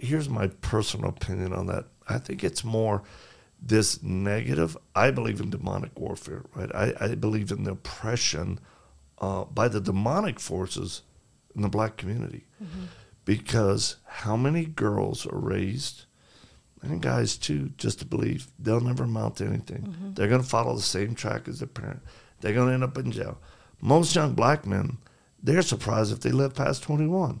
here's my personal opinion on that. I think it's more this negative. I believe in demonic warfare, right? I, I believe in the oppression uh, by the demonic forces in the black community. Mm-hmm. Because how many girls are raised, and guys too, just to believe they'll never amount to anything. Mm-hmm. They're going to follow the same track as their parent. They're going to end up in jail. Most young black men, they're surprised if they live past 21.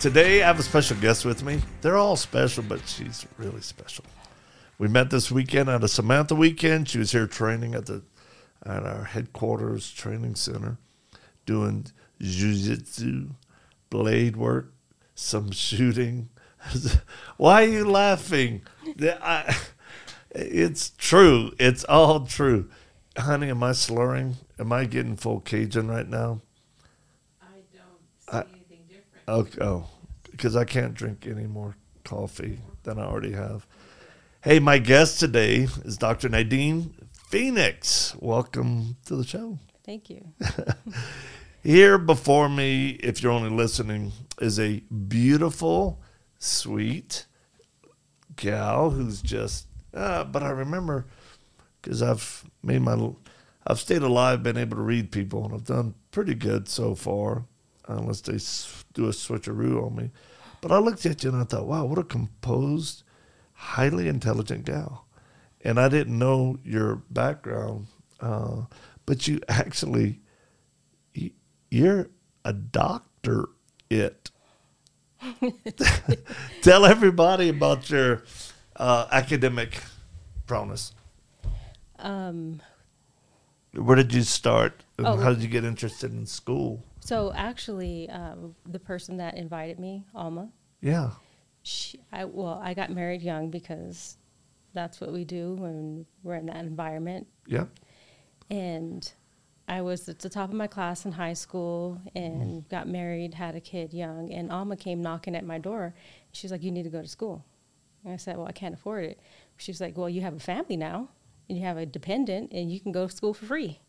Today, I have a special guest with me. They're all special, but she's really special. We met this weekend at a Samantha weekend. She was here training at the at our headquarters training center, doing jiu-jitsu, blade work, some shooting. Why are you laughing? I, it's true. It's all true. Honey, am I slurring? Am I getting full Cajun right now? I don't see I, Okay, oh, because I can't drink any more coffee than I already have. Hey, my guest today is Dr. Nadine Phoenix. Welcome to the show. Thank you. Here before me, if you're only listening, is a beautiful, sweet gal who's just. Uh, but I remember because I've made my, I've stayed alive, been able to read people, and I've done pretty good so far unless they do a switcheroo on me. But I looked at you and I thought, wow, what a composed, highly intelligent gal. And I didn't know your background, uh, but you actually, you're a doctor. It. Tell everybody about your uh, academic prowess. Um, Where did you start? Oh, how did you get interested in school? So actually, uh, the person that invited me, Alma. Yeah. She, I well, I got married young because that's what we do when we're in that environment. Yeah. And I was at the top of my class in high school and mm. got married, had a kid young, and Alma came knocking at my door. She's like, "You need to go to school." And I said, "Well, I can't afford it." She's like, "Well, you have a family now, and you have a dependent, and you can go to school for free."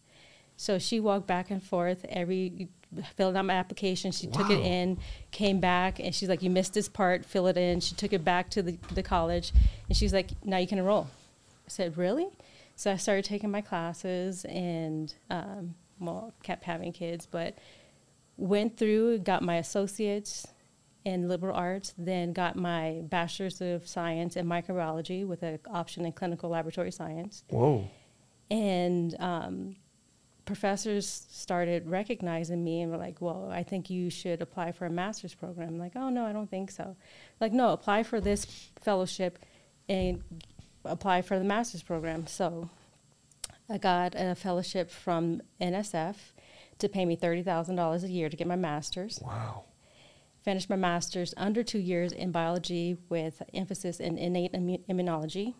So she walked back and forth every filled out my application. She wow. took it in, came back, and she's like, "You missed this part. Fill it in." She took it back to the, the college, and she's like, "Now you can enroll." I said, "Really?" So I started taking my classes, and um, well, kept having kids, but went through, got my associates in liberal arts, then got my bachelor's of science in microbiology with an option in clinical laboratory science. Whoa! And um, professors started recognizing me and were like, well, I think you should apply for a master's program. I'm like, oh, no, I don't think so. Like, no, apply for this fellowship and apply for the master's program. So I got a fellowship from NSF to pay me $30,000 a year to get my master's. Wow. Finished my master's under two years in biology with emphasis in innate immunology.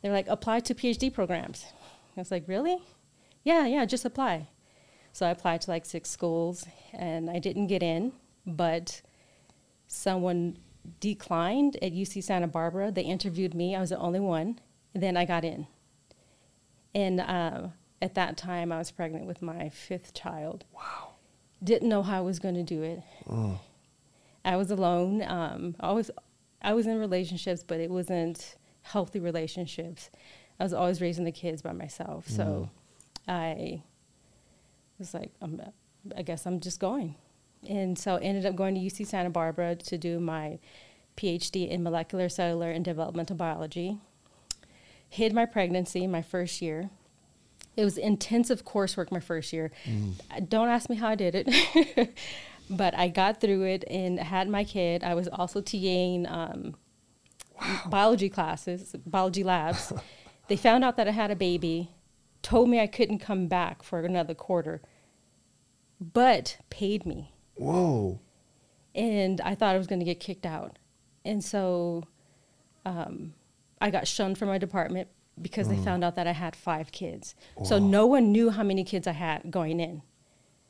They're like, apply to PhD programs. I was like, really? Yeah, yeah, just apply. So I applied to like six schools and I didn't get in, but someone declined at UC Santa Barbara. They interviewed me, I was the only one, and then I got in. And uh, at that time, I was pregnant with my fifth child. Wow. Didn't know how I was going to do it. Oh. I was alone. Um, I was, I was in relationships, but it wasn't healthy relationships. I was always raising the kids by myself. Mm. So I was like, I'm, I guess I'm just going. And so ended up going to UC Santa Barbara to do my PhD in molecular, cellular, and developmental biology. Hid my pregnancy my first year. It was intensive coursework my first year. Mm. Don't ask me how I did it, but I got through it and had my kid. I was also TAing um, wow. biology classes, biology labs. they found out that I had a baby told me I couldn't come back for another quarter, but paid me. Whoa. And I thought I was going to get kicked out. And so Um, I got shunned from my department because Mm. they found out that I had five kids. So no one knew how many kids I had going in.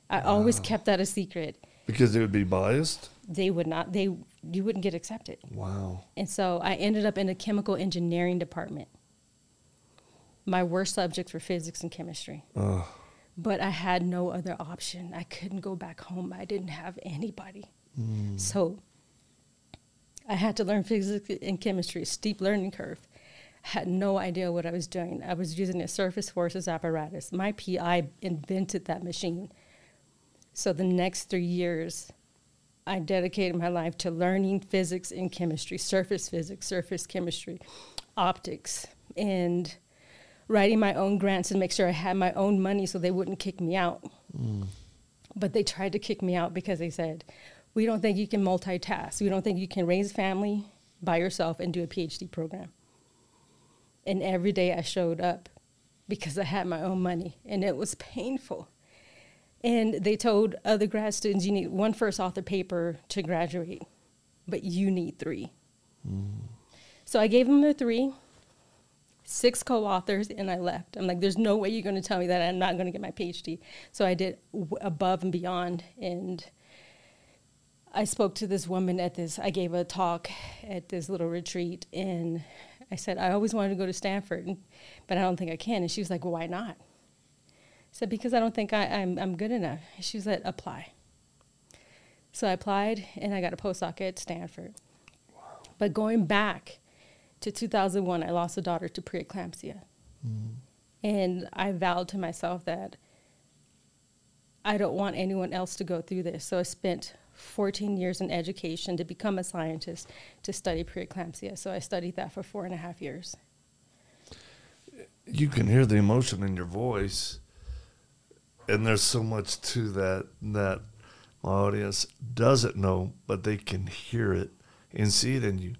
I always kept that a secret. Because they would be biased? They would not. They you wouldn't get accepted. Wow. And so I ended up in the chemical engineering department. My worst subjects were physics and chemistry. Ugh. But I had no other option. I couldn't go back home. I didn't have anybody. Hmm. So I had to learn physics and chemistry, steep learning curve. Had no idea what I was doing. I was using a surface forces apparatus. My PI invented that machine. So the next three years, I dedicated my life to learning physics and chemistry, surface physics, surface chemistry, optics, and writing my own grants and make sure I had my own money so they wouldn't kick me out. Mm. But they tried to kick me out because they said, "We don't think you can multitask. We don't think you can raise a family by yourself and do a PhD program." And every day I showed up because I had my own money, and it was painful. And they told other grad students, "You need one first author paper to graduate, but you need three. Mm. So I gave them the three six co-authors and I left. I'm like, there's no way you're going to tell me that I'm not going to get my PhD. So I did w- above and beyond. And I spoke to this woman at this, I gave a talk at this little retreat and I said, I always wanted to go to Stanford, and- but I don't think I can. And she was like, well, why not? I said, because I don't think I, I'm, I'm good enough. She said, apply. So I applied and I got a postdoc at Stanford. But going back to 2001, I lost a daughter to preeclampsia. And I vowed to myself that I don't want anyone else to go through this. So I spent 14 years in education to become a scientist to study preeclampsia. So I studied that for four and a half years. You can hear the emotion in your voice. And there's so much to that that my audience doesn't know, but they can hear it and see it in you.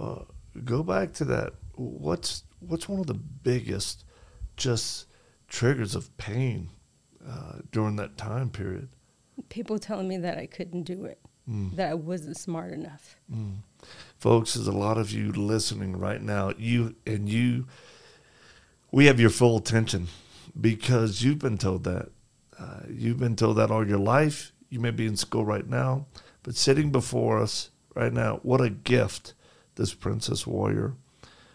Uh, go back to that. What's what's one of the biggest just triggers of pain uh, during that time period? People telling me that I couldn't do it, that I wasn't smart enough. folks there's a lot of you listening right now you and you we have your full attention because you've been told that uh, you've been told that all your life you may be in school right now but sitting before us right now what a gift this princess warrior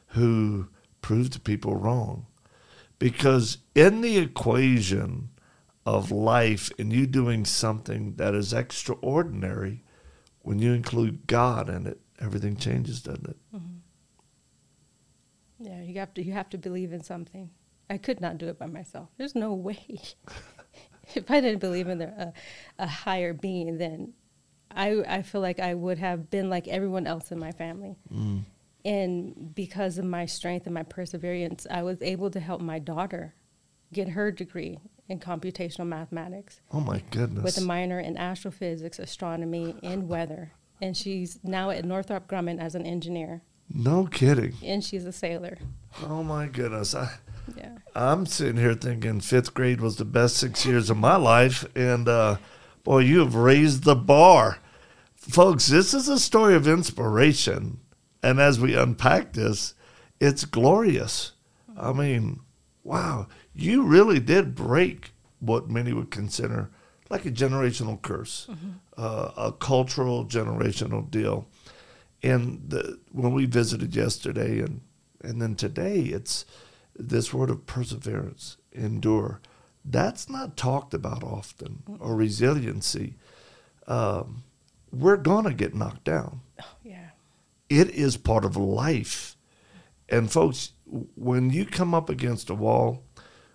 who proved people wrong because in the equation of life and you doing something that is extraordinary when you include God in it, everything changes, doesn't it? Mm-hmm. Yeah, you have to you have to believe in something. I could not do it by myself. There's no way. if I didn't believe in the, a, a higher being, then I I feel like I would have been like everyone else in my family. And because of my strength and my perseverance, I was able to help my daughter get her degree in computational mathematics Oh my goodness. with a minor in astrophysics, astronomy, and weather. And she's now at Northrop Grumman as an engineer, no kidding. and she's a sailor. Oh my goodness. I, Yeah. I'm sitting here thinking fifth grade was the best six years of my life. And uh, boy, you have raised the bar. Folks, this is a story of inspiration. And as we unpack this, it's glorious. I mean, wow, you really did break what many would consider like a generational curse, uh, a cultural generational deal. And the, when we visited yesterday and, and then today, it's this word of perseverance, endure. That's not talked about often, or resiliency. Um, we're going to get knocked down Oh, yeah. it is part of life. And folks, when you come up against a wall,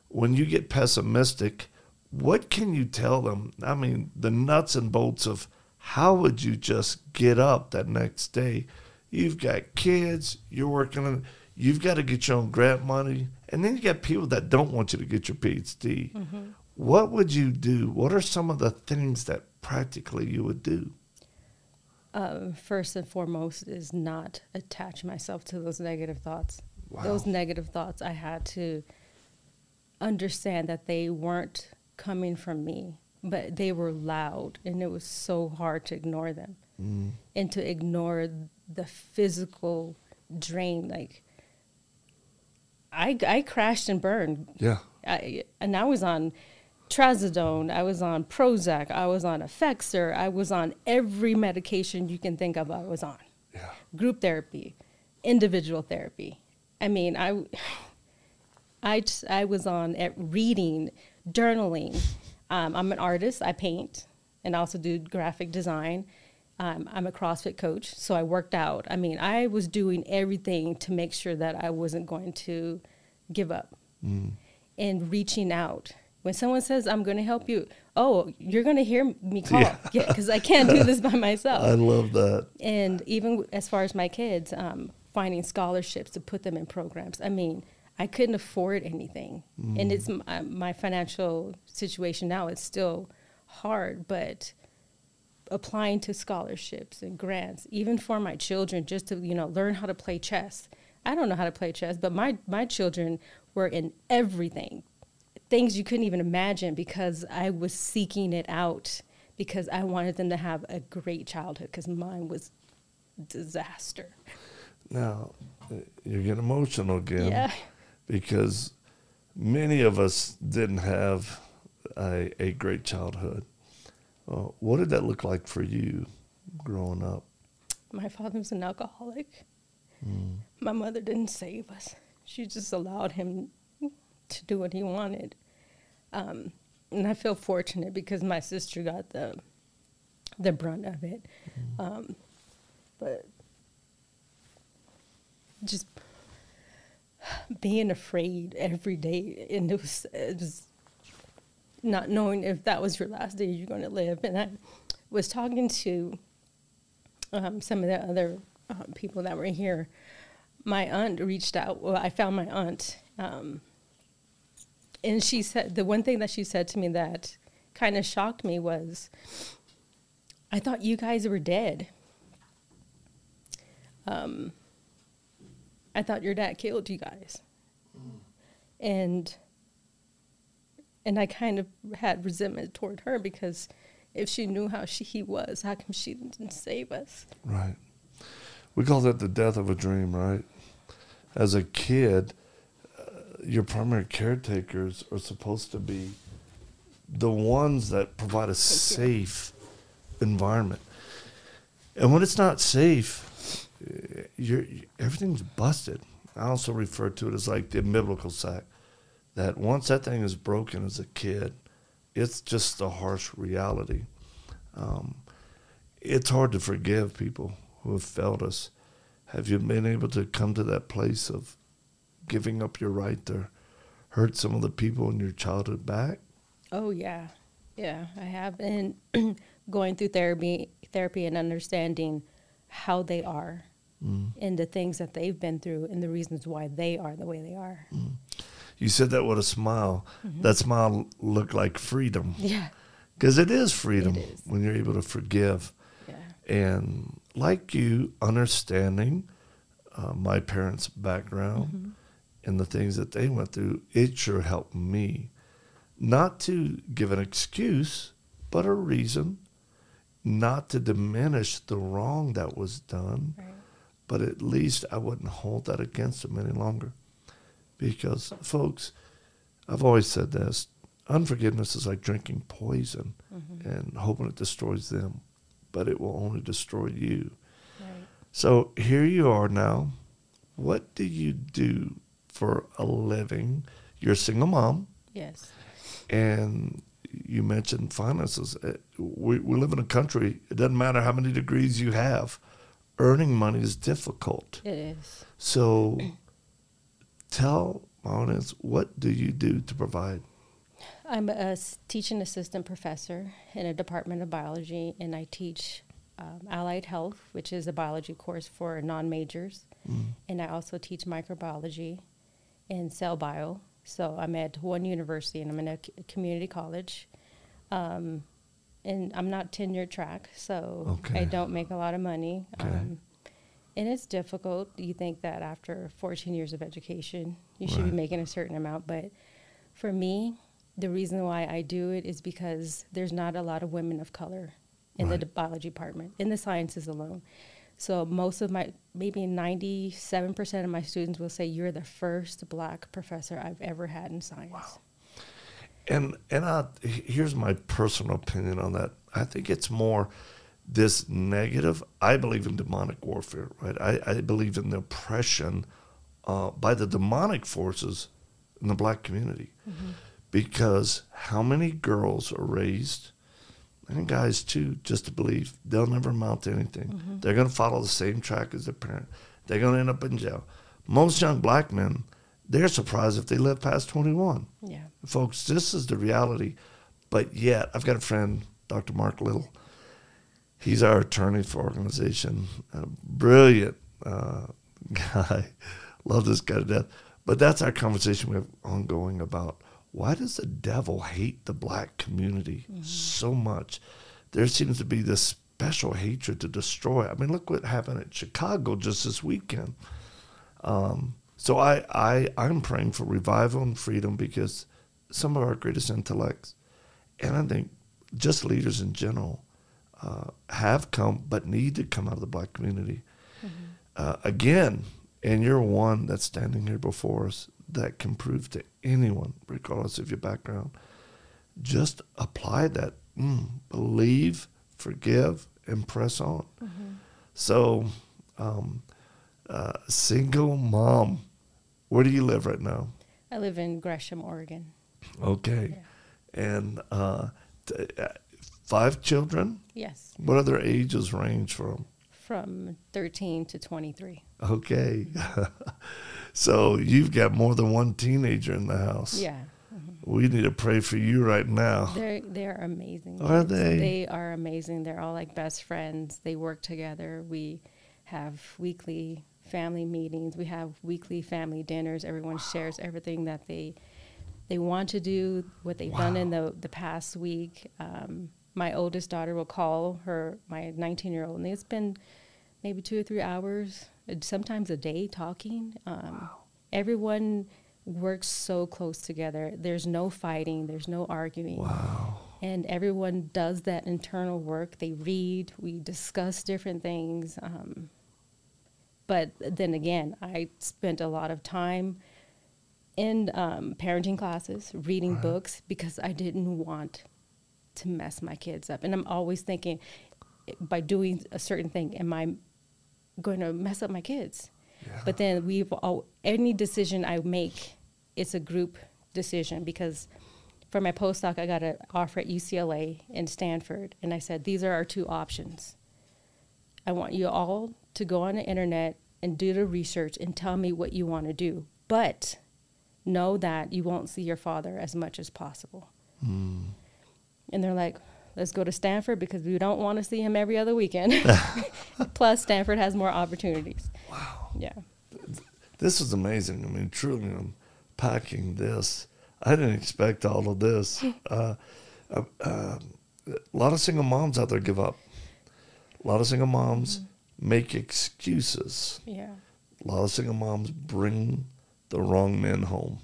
when you get pessimistic, what can you tell them? I mean, the nuts and bolts of how would you just get up that next day? You've got kids, you're working on, you've got to get your own grant money, and then you got people that don't want you to get your PhD. Mm-hmm. What would you do? What are some of the things that practically you would do? Um, first and foremost is not attach myself to those negative thoughts. Wow. Those negative thoughts, I had to understand that they weren't coming from me, but they were loud, and it was so hard to ignore them and to ignore the physical drain. Like I I crashed and burned. Yeah. I, and I was on trazodone, I was on Prozac, I was on Effexor, I was on every medication you can think of. I was on Yeah. group therapy, individual therapy. I mean, I, I, I was on at reading, journaling. Um, I'm an artist. I paint and also do graphic design. Um, I'm a CrossFit coach, so I worked out. I mean, I was doing everything to make sure that I wasn't going to give up and reaching out. When someone says, I'm going to help you, oh, you're going to hear me call. Yeah. Yeah, because I can't do this by myself I love that. and even as far as my kids um, finding scholarships to put them in programs i mean i couldn't afford anything and it's my, my financial situation now it's still hard but applying to scholarships and grants even for my children just to you know learn how to play chess i don't know how to play chess but my my children were in everything things you couldn't even imagine because I was seeking it out because I wanted them to have a great childhood because mine was disaster. Now, uh, you're getting emotional again. Yeah. Because many of us didn't have a, a great childhood. Uh, what did that look like for you growing up? My father was an alcoholic. My mother didn't save us. She just allowed him to do what he wanted. Um, and I feel fortunate because my sister got the the brunt of it. Um, but just being afraid every day, and it was, it was not knowing if that was your last day you're going to live. And I was talking to um, some of the other um, people that were here. My aunt reached out. Well, I found my aunt, um, and she said the one thing that she said to me that kind of shocked me was, "I thought you guys were dead. Um, I thought your dad killed you guys." And and I kind of had resentment toward her because if she knew how she he was, how come she didn't save us? Right. We call that the death of a dream, right? As a kid, your primary caretakers are supposed to be the ones that provide a safe environment. And when it's not safe, uh, you're, everything's busted. I also refer to it as like the umbilical sack. That once that thing is broken as a kid, it's just a harsh reality. Um, it's hard to forgive people who have failed us. Have you been able to come to that place of giving up your right to hurt some of the people in your childhood back? Oh yeah, yeah, I have, and going through therapy, therapy, and understanding how they are, mm. and the things that they've been through, and the reasons why they are the way they are. Mm. You said that with a smile. Mm-hmm. That smile looked like freedom. Yeah, Because it is freedom It is. when you're able to forgive. yeah, And like you, understanding uh, my parents' background mm-hmm. And the things that they went through, it sure helped me. Not to give an excuse, but a reason, not to diminish the wrong that was done, right. but at least I wouldn't hold that against them any longer. Because, folks, I've always said this unforgiveness is like drinking poison mm-hmm. and hoping it destroys them, but it will only destroy you. right. So here you are now. What do you do for a living? You're a single mom, Yes, and you mentioned finances. Uh, We, we live in a country, it doesn't matter how many degrees you have, earning money is difficult. it is. So tell my audience, what do you do to provide? I'm a teaching assistant professor in a department of biology, and I teach um, allied health, which is a biology course for non majors. And I also teach microbiology and cell bio. So I'm at one university and I'm in a community college. Um, and I'm not tenure track, so Okay. I don't make a lot of money. Okay. Um, and it's difficult. You think that after 14 years of education, you should be making a certain amount. But for me, the reason why I do it is because there's not a lot of women of color in Right. the biology department, in the sciences alone. So most of my, maybe 97% of my students will say, You're the first black professor I've ever had in science. And and I, here's my personal opinion on that. I think it's more this negative. I believe in demonic warfare, right? I, I believe in the oppression uh, by the demonic forces in the black community, because how many girls are raised, and guys too, just to believe they'll never amount to anything. They're going to follow the same track as their parent. They're going to end up in jail. Most young black men, they're surprised if they live past 21 Yeah. folks, this is the reality. But yet, I've got a friend, Dr. Mark Little. He's our attorney for organization. A brilliant uh, guy. Love this guy to death. But that's our conversation we have ongoing about why does the devil hate the black community so much? There seems to be this special hatred to destroy. I mean, look what happened at Chicago just this weekend. Um, so I, I, I'm praying for revival and freedom because some of our greatest intellects, and I think just leaders in general, uh, have come but need to come out of the black community. Uh, again, and you're one that's standing here before us that can prove to anyone, regardless of your background, just apply that. Mm, believe, forgive, and press on. So, um, uh, single mom, where do you live right now? I live in Gresham, Oregon. Okay. And uh, t- uh, five children? Yes. What other ages range from? From 13 to 23. Okay. so you've got more than one teenager in the house. Yeah. We need to pray for you right now. They're they're amazing. Are kids. they? They are amazing. They're all like best friends. They work together. We have weekly family meetings. We have weekly family dinners. Everyone shares everything that they they want to do, what they've done in the the past week. Um, my oldest daughter will call her my 19 year old, and it's spend maybe two or three hours, uh, sometimes a day, talking. Um, Everyone works so close together. There's no fighting. There's no arguing Wow. and everyone does that internal work. They read, we discuss different things. Um, but then again, I spent a lot of time in um, parenting classes, reading books, because I didn't want to mess my kids up. And I'm always thinking, by doing a certain thing, am I going to mess up my kids? But then we've all, any decision I make, it's a group decision because for my postdoc, I got an offer at UCLA and Stanford, and I said these are our two options. I want you all to go on the internet and do the research and tell me what you want to do, but know that you won't see your father as much as possible. Hmm. And they're like, let's go to Stanford because we don't want to see him every other weekend. Plus, Stanford has more opportunities. Wow. Yeah. This is amazing. I mean, truly, I'm packing this. I didn't expect all of this. Uh, uh, uh, a lot of single moms out there give up. A lot of single moms make excuses. Yeah. A lot of single moms bring the wrong men home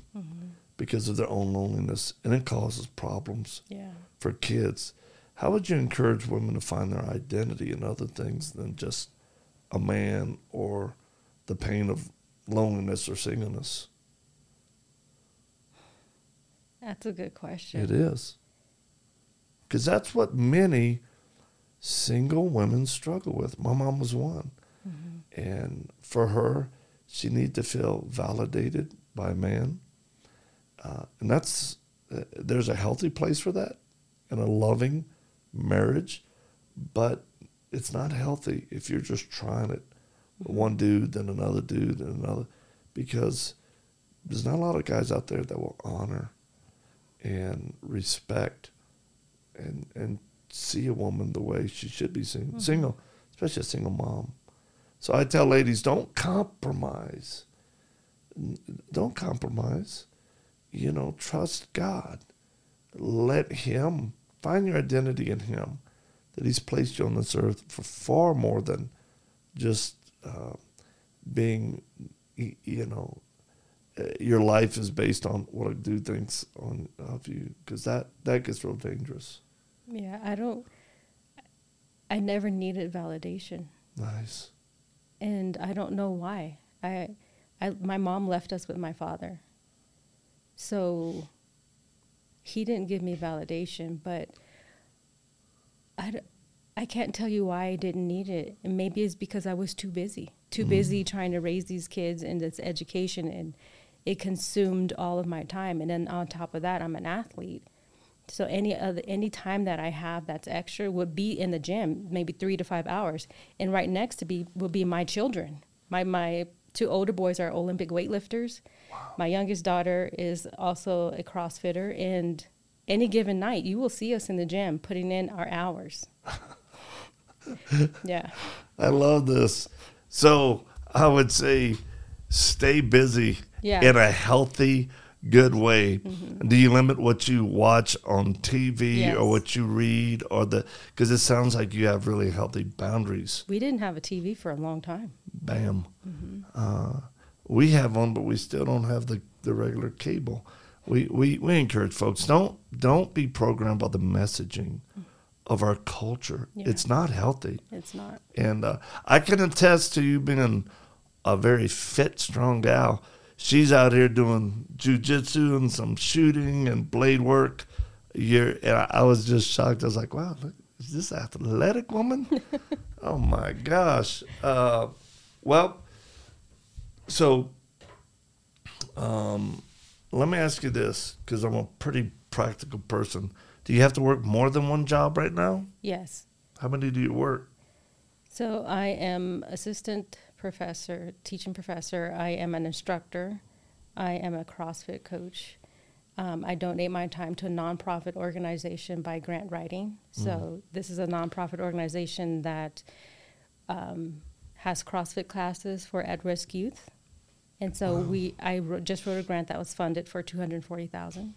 because of their own loneliness, and it causes problems Yeah. for kids. How would you encourage women to find their identity in other things than just a man or the pain of loneliness or singleness? That's a good question. It is. Because that's what many single women struggle with. My mom was one. And for her, she needed to feel validated by a man. Uh, and that's, uh, there's a healthy place for that and a loving marriage, but it's not healthy if you're just trying it. Mm-hmm. One dude, then another dude, then another, because there's not a lot of guys out there that will honor and respect and and see a woman the way she should be seen, mm-hmm. single, especially a single mom. So I tell ladies, don't compromise. Don't compromise. You know, trust God. Let Him find your identity in Him. That He's placed you on this earth for far more than just uh, being, you know, uh, your life is based on what a dude thinks on of you because that that gets real dangerous. Yeah, I don't. I never needed validation. Nice. and I don't know why. I, I my mom left us with my father, so he didn't give me validation, but I, d- I can't tell you why I didn't need it. And maybe it's because I was too busy, too mm-hmm. busy trying to raise these kids in this education, and it consumed all of my time. And then on top of that, I'm an athlete. So any other any time that I have that's extra would be in the gym, maybe three to five hours. And right next to be would be my children. My my two older boys are Olympic weightlifters. My youngest daughter is also a CrossFitter, and any given night you will see us in the gym putting in our hours. yeah. I love this. So I would say stay busy Yeah. in a healthy, good way. Do you limit what you watch on TV Yes. or what you read or the because it sounds like you have really healthy boundaries. We didn't have a TV for a long time. Bam. Uh, we have one, but we still don't have the, the regular cable. We, we we encourage folks don't don't be programmed by the messaging of our culture. Yeah. It's not healthy. It's not. And uh, I can attest to you being a very fit, strong gal. She's out here doing jujitsu and some shooting and blade work. You're, and I, I was just shocked. I was like, wow, look, is this athletic woman? oh my gosh. Uh, well, so um, let me ask you this because I'm a pretty practical person. Do you have to work more than one job right now? Yes. How many do you work? So I am assistant professor, teaching professor. I am an instructor. I am a CrossFit coach. Um, I donate my time to a nonprofit organization by grant writing. So this is a nonprofit organization that um, has CrossFit classes for at-risk youth. And so we, I wrote, just wrote a grant that was funded for two hundred forty thousand.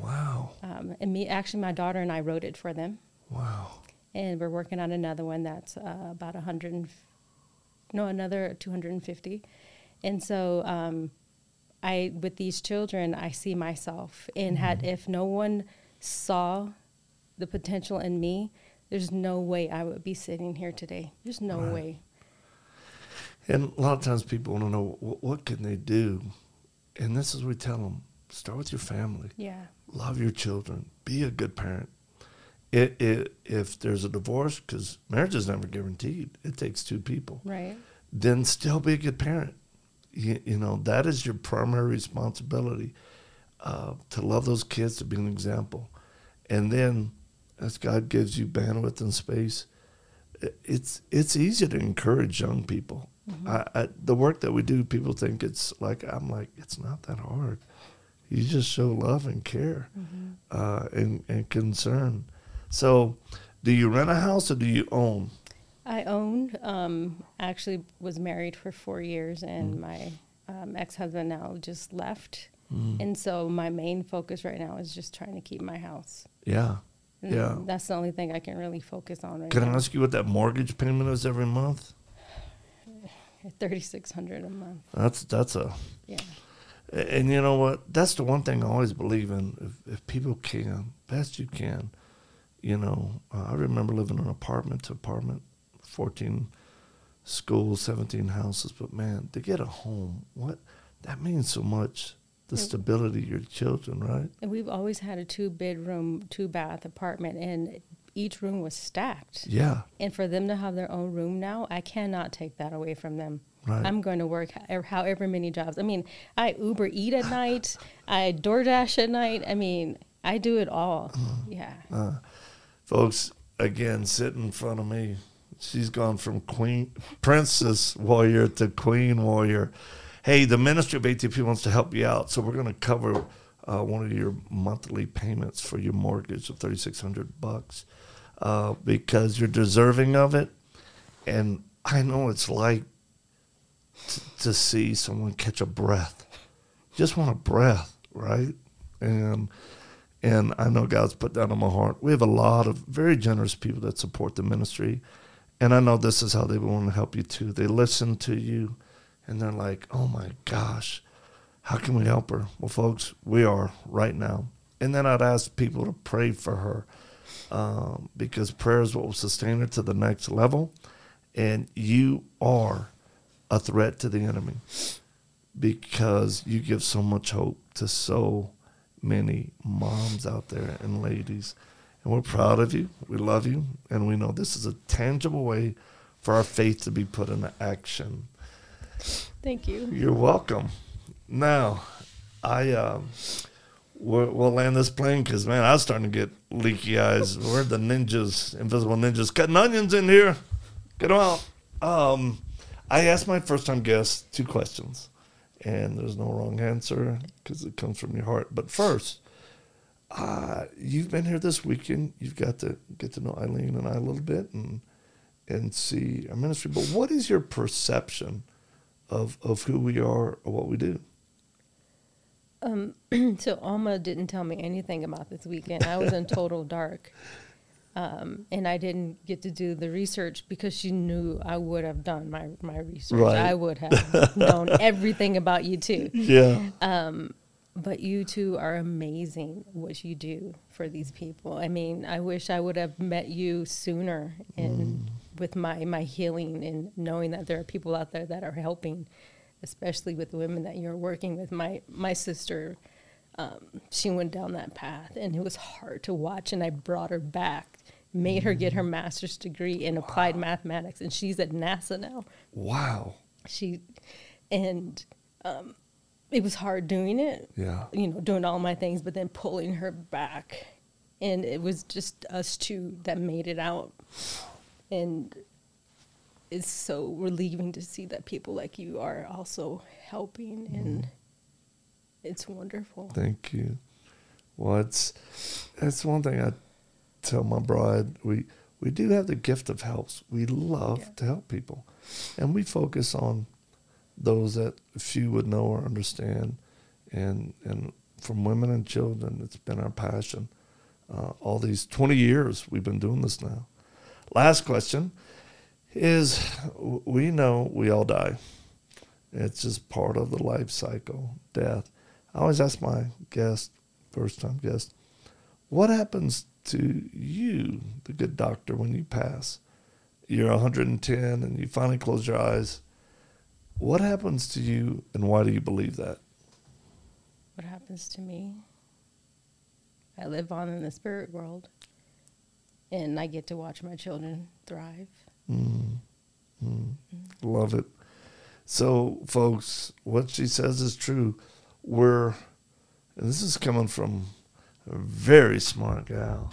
Wow. Um, and me, actually, my daughter and I wrote it for them Wow. and we're working on another one that's uh, about 100 and f- no another 250 and so um, i with these children i see myself. And had if no one saw the potential in me there's no way i would be sitting here today. There's no Right. way. And a lot of times people want to know what, what can they do, and this is what we tell them: start with your family, yeah. Love your children, be a good parent. It, it, if there's a divorce, because marriage is never guaranteed, it takes two people. right Then still be a good parent. You, you know that is your primary responsibility uh, to love those kids, to be an example, and then as God gives you bandwidth and space, it's it's easy to encourage young people. I, I, the work that we do, people think it's like I'm like it's not that hard. You just show love and care uh, and and concern. So, do you rent a house or do you own? I own. um, actually was married for four years, and my um, ex husband now just left. And so my main focus right now is just trying to keep my house. Yeah, And yeah. That's the only thing I can really focus on right Can I ask you what that mortgage payment is every month? Thirty six hundred a month. That's that's a Yeah. And you know what? That's the one thing I always believe in. If, if people can, best you can, you know. Uh, I remember living in an apartment to apartment, 14 schools, 17 houses. But man, to get a home, what that means so much. The Yeah. stability of your children, right? And we've always had a two bedroom, two bath apartment, and each room was stacked. Yeah, And for them to have their own room now, I cannot take that away from them. right. I'm going to work however many jobs. I mean, I Uber eat at night, I DoorDash at night. I mean, I do it all. Mm-hmm. Yeah. Uh, folks, again, sitting in front of me, she's gone from queen, princess warrior to queen warrior. Hey, the Ministry of ATP wants to help you out, so we're going to cover uh, one of your monthly payments for your mortgage of thirty six hundred bucks uh, because you're deserving of it, and I know it's like t- to see someone catch a breath, just want a breath, right? And and I know God's put that on my heart. We have a lot of very generous people that support the ministry, and I know this is how they want to help you too. They listen to you, and they're like, "Oh my gosh, how can we help her?" Well, folks, we are right now. And then I'd ask people to pray for her um, because prayer is what will sustain her to the next level, and you are a threat to the enemy because you give so much hope to so many moms out there and ladies. And we're proud of you. We love you. And we know this is a tangible way for our faith to be put into action. Thank you. You're welcome. Now, I um, we'll, we'll land this plane because man, I was starting to get leaky eyes. We're the ninjas, invisible ninjas, cutting onions in here. Get them out. Um, I asked my first time guests two questions, and there's no wrong answer because it comes from your heart. But first, uh, you've been here this weekend. You've got to get to know Eileen and I a little bit and and see our ministry. But what is your perception of of who we are or what we do? Um, so Alma didn't tell me anything about this weekend. I was in total dark. Um, and I didn't get to do the research because she knew I would have done my, my research. Right. I would have known everything about you too. Yeah. Um, but you two are amazing what you do for these people. I mean, I wish I would have met you sooner in with my my healing and knowing that there are people out there that are helping, especially with the women that you're working with. My my sister, um, she went down that path, and it was hard to watch. And I brought her back, made her get her master's degree in applied mathematics, and she's at NASA now Wow. she and um, it was hard doing it Yeah. you know doing all my things but then pulling her back and it was just us two that made it out and it's so relieving to see that people like you are also helping and it's wonderful Thank you. Well, it's that's one thing I tell my bride. We we do have the gift of helps. We love Yeah. to help people, and we focus on those that few would know or understand, and and from women and children, it's been our passion. Uh, all these twenty years we've been doing this now. Last question is: We know we all die. It's just part of the life cycle, death. I always ask my guest, first time guest, what happens to you, the good doctor, when you pass? You're 110 and you finally close your eyes. What happens to you and why do you believe that? what happens to me i live on in the spirit world and i get to watch my children thrive Mm, mm, love it. So, folks, what she says is true. We're, and this is coming from a very smart gal.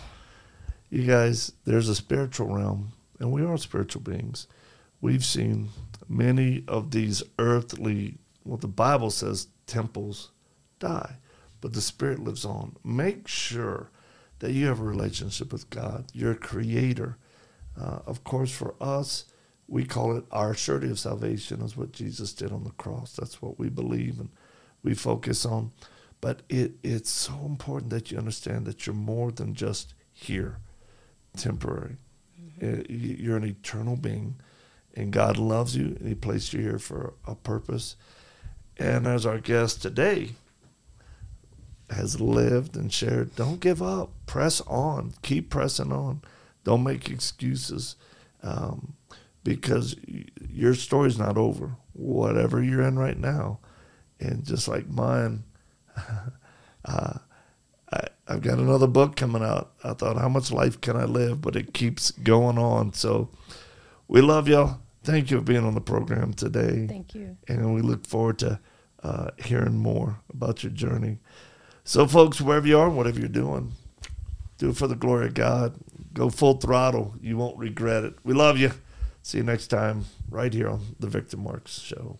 You guys, there's a spiritual realm, and we are spiritual beings. We've seen many of these earthly, what the Bible says, temples die, but the spirit lives on. Make sure that you have a relationship with God, your creator. Uh, of course, for us, we call it our surety of salvation, is what Jesus did on the cross. That's what we believe and we focus on. But it, it's so important that you understand that you're more than just here, temporary. Uh, y- You're an eternal being, and God loves you, and He placed you here for a purpose. And as our guest today has lived and shared, don't give up. Press on. Keep pressing on. Don't make excuses um, because your story's not over. Whatever you're in right now, and just like mine, uh, I, I've got another book coming out. I thought, how much life can I live? But it keeps going on. So we love y'all. Thank you for being on the program today. thank you And we look forward to uh, hearing more about your journey. So, folks, wherever you are, whatever you're doing, do it for the glory of God. Go full throttle. You won't regret it. We love you. See you next time, right here on the Victor Marx Show.